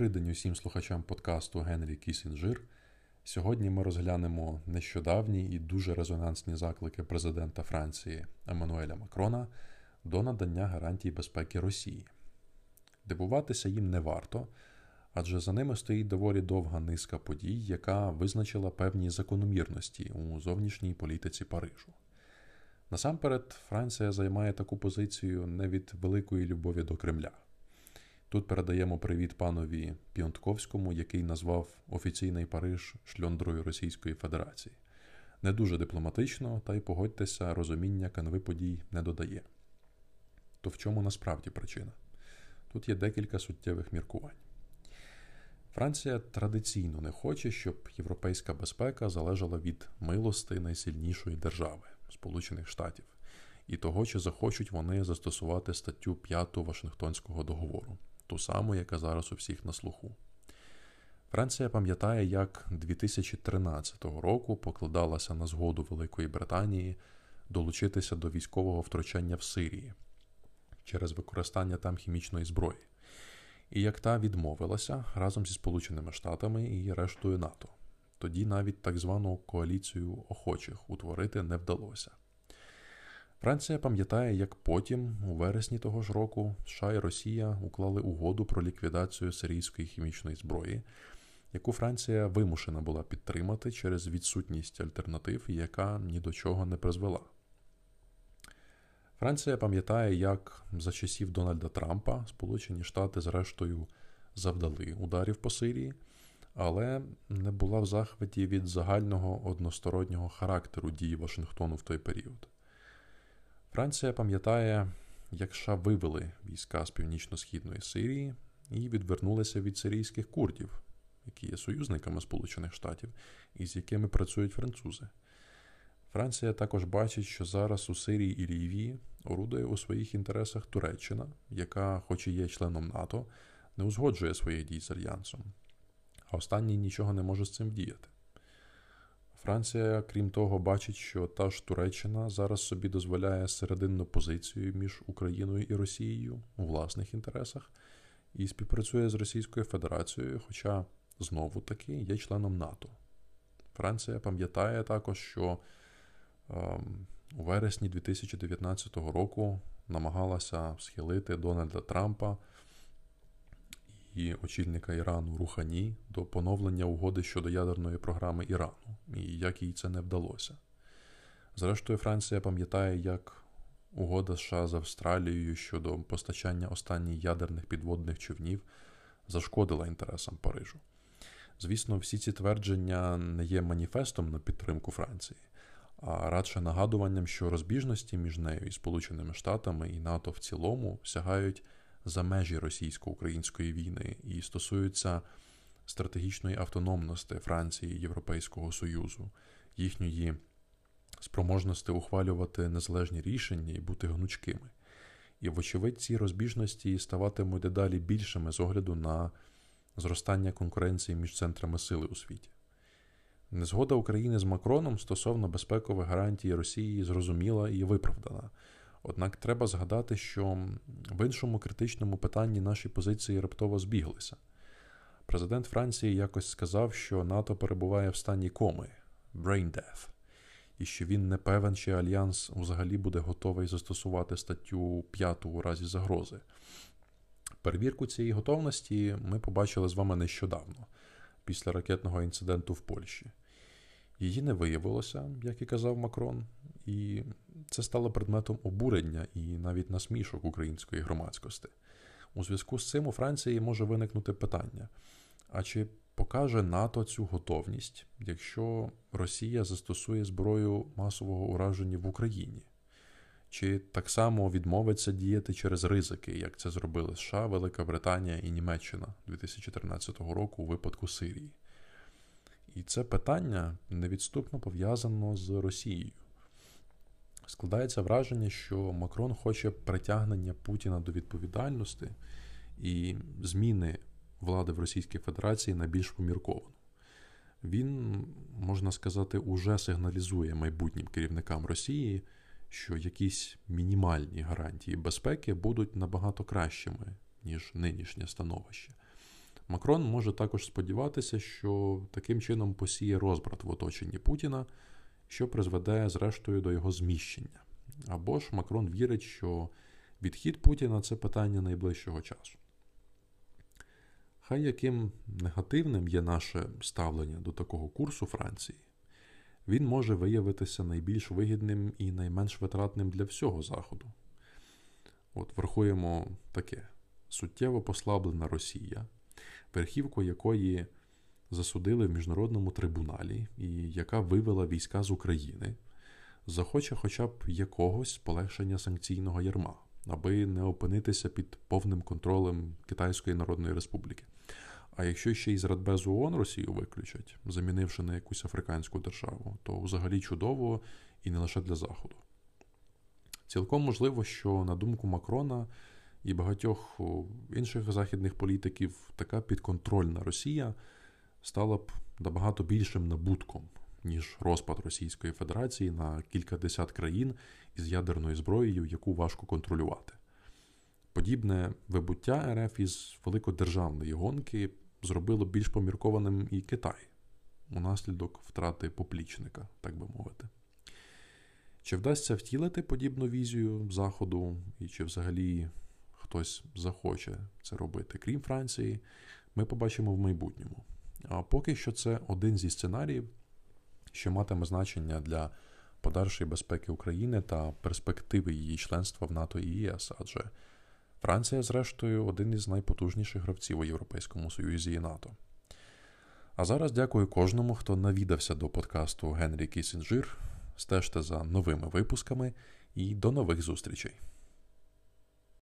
Добрий день усім слухачам подкасту Генрі Кісінджир. Сьогодні ми розглянемо нещодавні і дуже резонансні заклики президента Франції Еммануеля Макрона до надання гарантій безпеки Росії. Дивуватися їм не варто, адже за ними стоїть доволі довга низка подій, яка визначила певні закономірності у зовнішній політиці Парижу. Насамперед, Франція займає таку позицію не від великої любові до Кремля. Тут передаємо привіт панові Піонтковському, який назвав офіційний Париж шльондрою Російської Федерації. Не дуже дипломатично, та й погодьтеся, розуміння канви подій не додає. То в чому насправді причина? Тут є декілька суттєвих міркувань. Франція традиційно не хоче, щоб європейська безпека залежала від милости найсильнішої держави Сполучених Штатів і того, чи захочуть вони застосувати статтю 5 Вашингтонського договору ту саму, яка зараз у всіх на слуху. Франція пам'ятає, як 2013 року покладалася на згоду Великої Британії долучитися до військового втручання в Сирії через використання там хімічної зброї, і як та відмовилася разом зі Сполученими Штатами і рештою НАТО. Тоді навіть так звану коаліцію охочих утворити не вдалося. Франція пам'ятає, як потім, у вересні того ж року, США і Росія уклали угоду про ліквідацію сирійської хімічної зброї, яку Франція вимушена була підтримати через відсутність альтернатив, яка ні до чого не призвела. Франція пам'ятає, як за часів Дональда Трампа Сполучені Штати, зрештою, завдали ударів по Сирії, але не була в захваті від загального одностороннього характеру дії Вашингтону в той період. Франція пам'ятає, як США вивели війська з північно-східної Сирії і відвернулися від сирійських курдів, які є союзниками Сполучених Штатів і з якими працюють французи. Франція також бачить, що зараз у Сирії і Лівії орудує у своїх інтересах Туреччина, яка, хоч і є членом НАТО, не узгоджує своїх дій з Альянсом, а останній нічого не може з цим діяти. Франція, крім того, бачить, що та ж Туреччина зараз собі дозволяє серединну позицію між Україною і Росією у власних інтересах і співпрацює з Російською Федерацією, хоча знову таки є членом НАТО. Франція пам'ятає також, що ем, у вересні 2019 року намагалася схилити Дональда Трампа і очільника Ірану Рухані до поновлення угоди щодо ядерної програми Ірану, і як їй це не вдалося. Зрештою, Франція пам'ятає, як угода США з Австралією щодо постачання останніх ядерних підводних човнів зашкодила інтересам Парижу. Звісно, всі ці твердження не є маніфестом на підтримку Франції, а радше нагадуванням, що розбіжності між нею і Сполученими Штатами і НАТО в цілому сягають за межі російсько-української війни і стосуються стратегічної автономності Франції Європейського Союзу, їхньої спроможності ухвалювати незалежні рішення і бути гнучкими. І, вочевидь, ці розбіжності ставатимуть дедалі більшими з огляду на зростання конкуренції між центрами сили у світі. Незгода України з Макроном стосовно безпекових гарантій Росії зрозуміла і виправдана. Однак треба згадати, що в іншому критичному питанні наші позиції раптово збіглися. Президент Франції якось сказав, що НАТО перебуває в стані коми brain death, і що він не певен, чи Альянс взагалі буде готовий застосувати статтю 5 у разі загрози. Перевірку цієї готовності ми побачили з вами нещодавно, після ракетного інциденту в Польщі. Її не виявилося, як і казав Макрон, і це стало предметом обурення і навіть насмішок української громадськості. У зв'язку з цим у Франції може виникнути питання: а чи покаже НАТО цю готовність, якщо Росія застосує зброю масового ураження в Україні? Чи так само відмовиться діяти через ризики, як це зробили США, Велика Британія і Німеччина 2013 року у випадку Сирії? І це питання невідступно пов'язано з Росією. Складається враження, що Макрон хоче притягнення Путіна до відповідальності і зміни влади в Російській Федерації на більш помірковану. Він, можна сказати, уже сигналізує майбутнім керівникам Росії, що якісь мінімальні гарантії безпеки будуть набагато кращими, ніж нинішнє становище. Макрон може також сподіватися, що таким чином посіє розбрат в оточенні Путіна, що призведе, зрештою, до його зміщення. Або ж Макрон вірить, що відхід Путіна це питання найближчого часу. Хай яким негативним є наше ставлення до такого курсу Франції, він може виявитися найбільш вигідним і найменш витратним для всього Заходу. От врахуємо таке: суттєво послаблена Росія, верхівку якої засудили в міжнародному трибуналі, і яка вивела війська з України, захоче хоча б якогось полегшення санкційного ярма, аби не опинитися під повним контролем Китайської Народної Республіки. А якщо ще й з Радбезу ООН Росію виключать, замінивши на якусь африканську державу, то взагалі чудово і не лише для Заходу. Цілком можливо, що, на думку Макрона і багатьох інших західних політиків, така підконтрольна Росія стала б набагато більшим набутком, ніж розпад Російської Федерації на кількадесят країн із ядерною зброєю, яку важко контролювати. Подібне вибуття РФ із великодержавної гонки зробило більш поміркованим і Китай унаслідок втрати поплічника, так би мовити. Чи вдасться втілити подібну візію Заходу, і чи взагалі хтось захоче це робити, крім Франції, ми побачимо в майбутньому. А поки що це один зі сценаріїв, що матиме значення для подальшої безпеки України та перспективи її членства в НАТО і ЄС, адже Франція, зрештою, один із найпотужніших гравців у Європейському Союзі і НАТО. А зараз дякую кожному, хто навідався до подкасту Генрі Кісінджир. Стежте за новими випусками і до нових зустрічей.